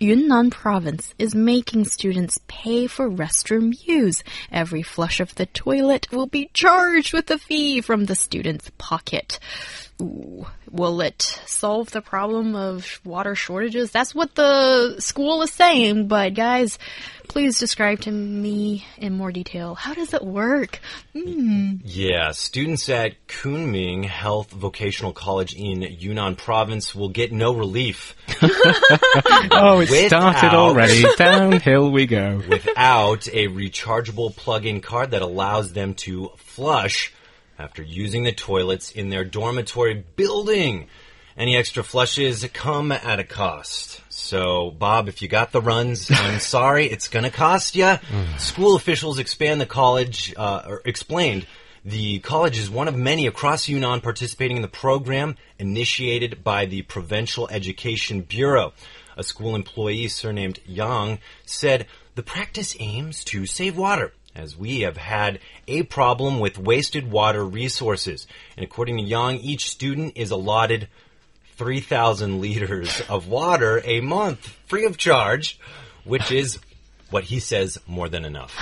Yunnan province is making students pay for restroom use. Every flush of the toilet will be charged with a fee from the student's pocket. Ooh, will it solve the problem of water shortages? That's what the school is saying, but guys, please describe to me in more detail. How does it work? Mm. Yeah, students at Kunming Health Vocational College in Yunnan province will get no relief. oh, it started already. Downhill we go. Without a rechargeable plug-in card that allows them to flush after using the toilets in their dormitory building. Any extra flushes come at a cost. So, Bob, if you got the runs, I'm sorry, it's going to cost you. School officials expand the college, uh, or explained the college is one of many across Yunnan participating in the program initiated by the Provincial Education Bureau. A school employee surnamed Yang said the practice aims to save water as we have had a problem with wasted water resources. And according to Yang, each student is allotted 3,000 liters of water a month free of charge, which is what he says more than enough.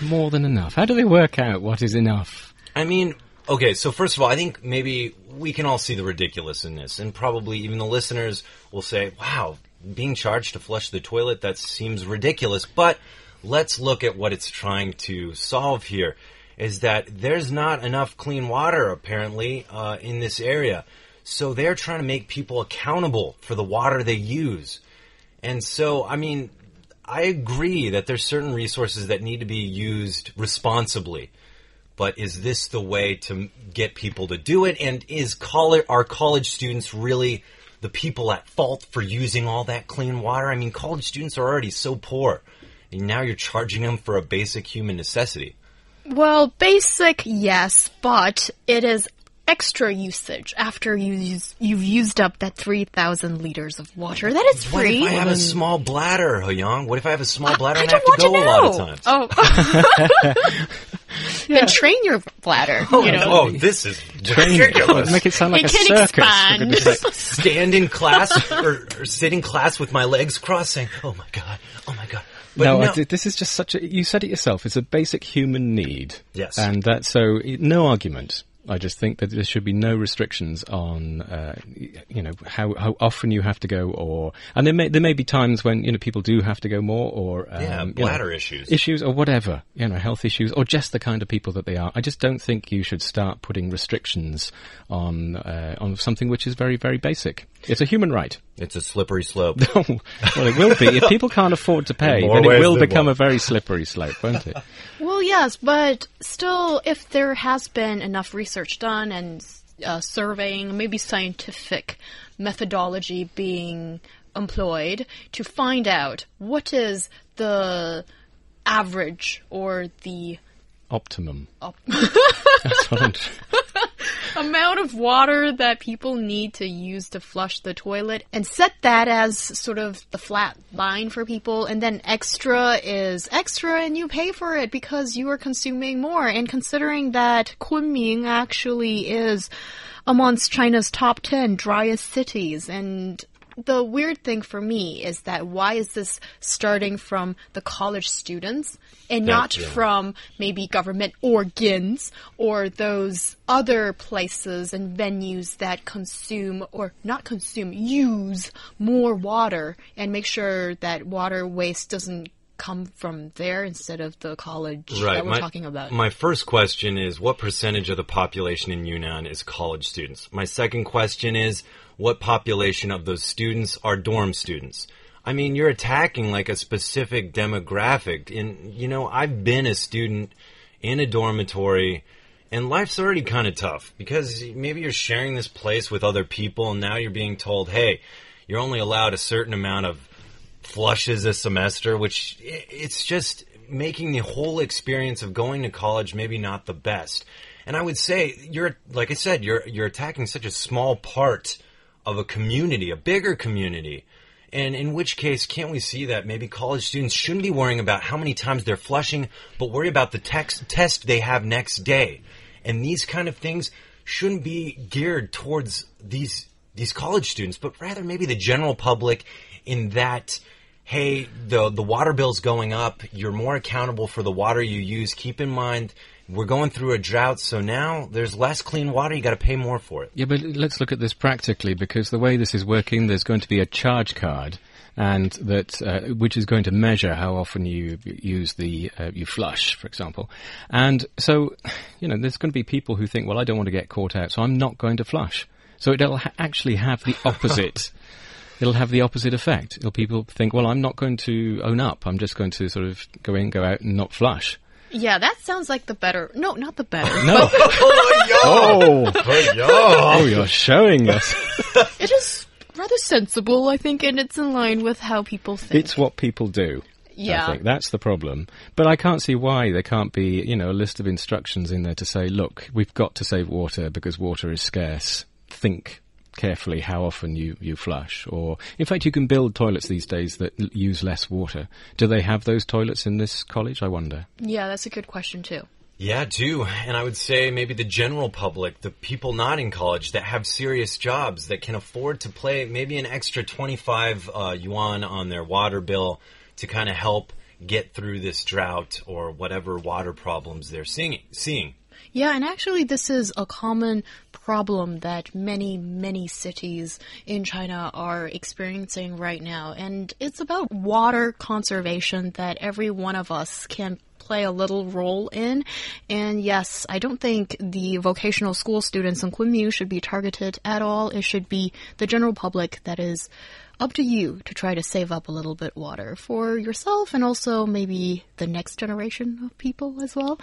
more than enough. How do they work out what is enough? I mean, okay, so first of all, I think maybe we can all see the ridiculous in this, and probably even the listeners will say, wow, being charged to flush the toilet, that seems ridiculous. But let's look at what it's trying to solve here is that there's not enough clean water apparently uh, in this area. So they're trying to make people accountable for the water they use. And so, I mean, I agree that there's certain resources that need to be used responsibly. But is this the way to get people to do it? And is college, are college students really the people at fault for using all that clean water? I mean, college students are already so poor. And now you're charging them for a basic human necessity. Well, basic, yes, but it is extra usage after you use, you've used up that 3,000 liters of water. That is free. What if I have a mm. small bladder, Hyung? What if I have a small bladder I, and I I have to go to a lot of times? Oh. then train your bladder. Oh, you know. oh this is Train ridiculous. Make it sound like It a can circus. expand. for. Stand in class or, or sit in class with my legs crossed saying, oh my god, oh my god. But no, no, I did- this is just such a. You said it yourself. It's a basic human need. Yes. And that so no argument. I just think that there should be no restrictions on, uh, you know, how, how often you have to go, or and there may there may be times when you know people do have to go more, or um, Yeah, you know, bladder issues. issues, or whatever, you know, health issues, or just the kind of people that they are. I just don't think you should start putting restrictions on uh, on something which is very very basic. It's a human right. it's a slippery slope. well, it will be if people can't afford to pay. Then it will become one. a very slippery slope, won't it? Well, yes, but still, if there has been enough research done and uh, surveying, maybe scientific methodology being employed to find out what is the average or the Optimum. op- That's what I'm. Amount of water that people need to use to flush the toilet and set that as sort of the flat line for people. And then extra is extra and you pay for it because you are consuming more. And considering that Kunming actually is amongst China's top 10 driest cities and the weird thing for me is that why is this starting from the college students and not yeah. from maybe government organs or those other places and venues that consume or not consume, use more water and make sure that water waste doesn't come from there instead of the college that we're my, talking about. My first question is what percentage of the population in Yunnan is college students? My second question is what population of those students are dorm students? I mean, you're attacking like a specific demographic. And, you know, I've been a student in a dormitory and life's already kind of tough because maybe you're sharing this place with other people and now you're being told, hey, you're only allowed a certain amount of flushes a semester, which it's just making the whole experience of going to college maybe not the best. And I would say you're like I said, you're you're attacking such a small part of a community, a bigger community. And in which case, can't we see that maybe college students shouldn't be worrying about how many times they're flushing, but worry about the text, test they have next day? And these kind of things shouldn't be geared towards these these college students, but rather maybe the general public in that hey, the the water bill's going up, you're more accountable for the water you use. Keep in mind we're going through a drought, so now there's less clean water. You got to pay more for it. Yeah, but let's look at this practically because the way this is working, there's going to be a charge card, and that uh, which is going to measure how often you use the uh, you flush, for example. And so, you know, there's going to be people who think, well, I don't want to get caught out, so I'm not going to flush. So it'll ha- actually have the opposite. It'll have the opposite effect. It'll people think, well, I'm not going to own up. I'm just going to sort of go in, go out, and not flush. Yeah, that sounds like the better. No, not the better. No. oh, oh, oh, you're showing us. it is rather sensible, I think, and it's in line with how people think. It's what people do. Yeah. I think that's the problem. But I can't see why there can't be, you know, a list of instructions in there to say, look, we've got to save water because water is scarce. Think carefully how often you, you flush. Or, in fact, you can build toilets these days that l- use less water. Do they have those toilets in this college? I wonder. Yeah, that's a good question, too. Yeah, too. And I would say maybe the general public, the people not in college that have serious jobs that can afford to play maybe an extra 25 uh, yuan on their water bill to kind of help get through this drought or whatever water problems they're seeing. seeing. Yeah, and actually, this is a common problem that many, many cities in China are experiencing right now. And it's about water conservation that every one of us can play a little role in. And yes, I don't think the vocational school students in Kunming should be targeted at all. It should be the general public that is up to you to try to save up a little bit water for yourself and also maybe the next generation of people as well.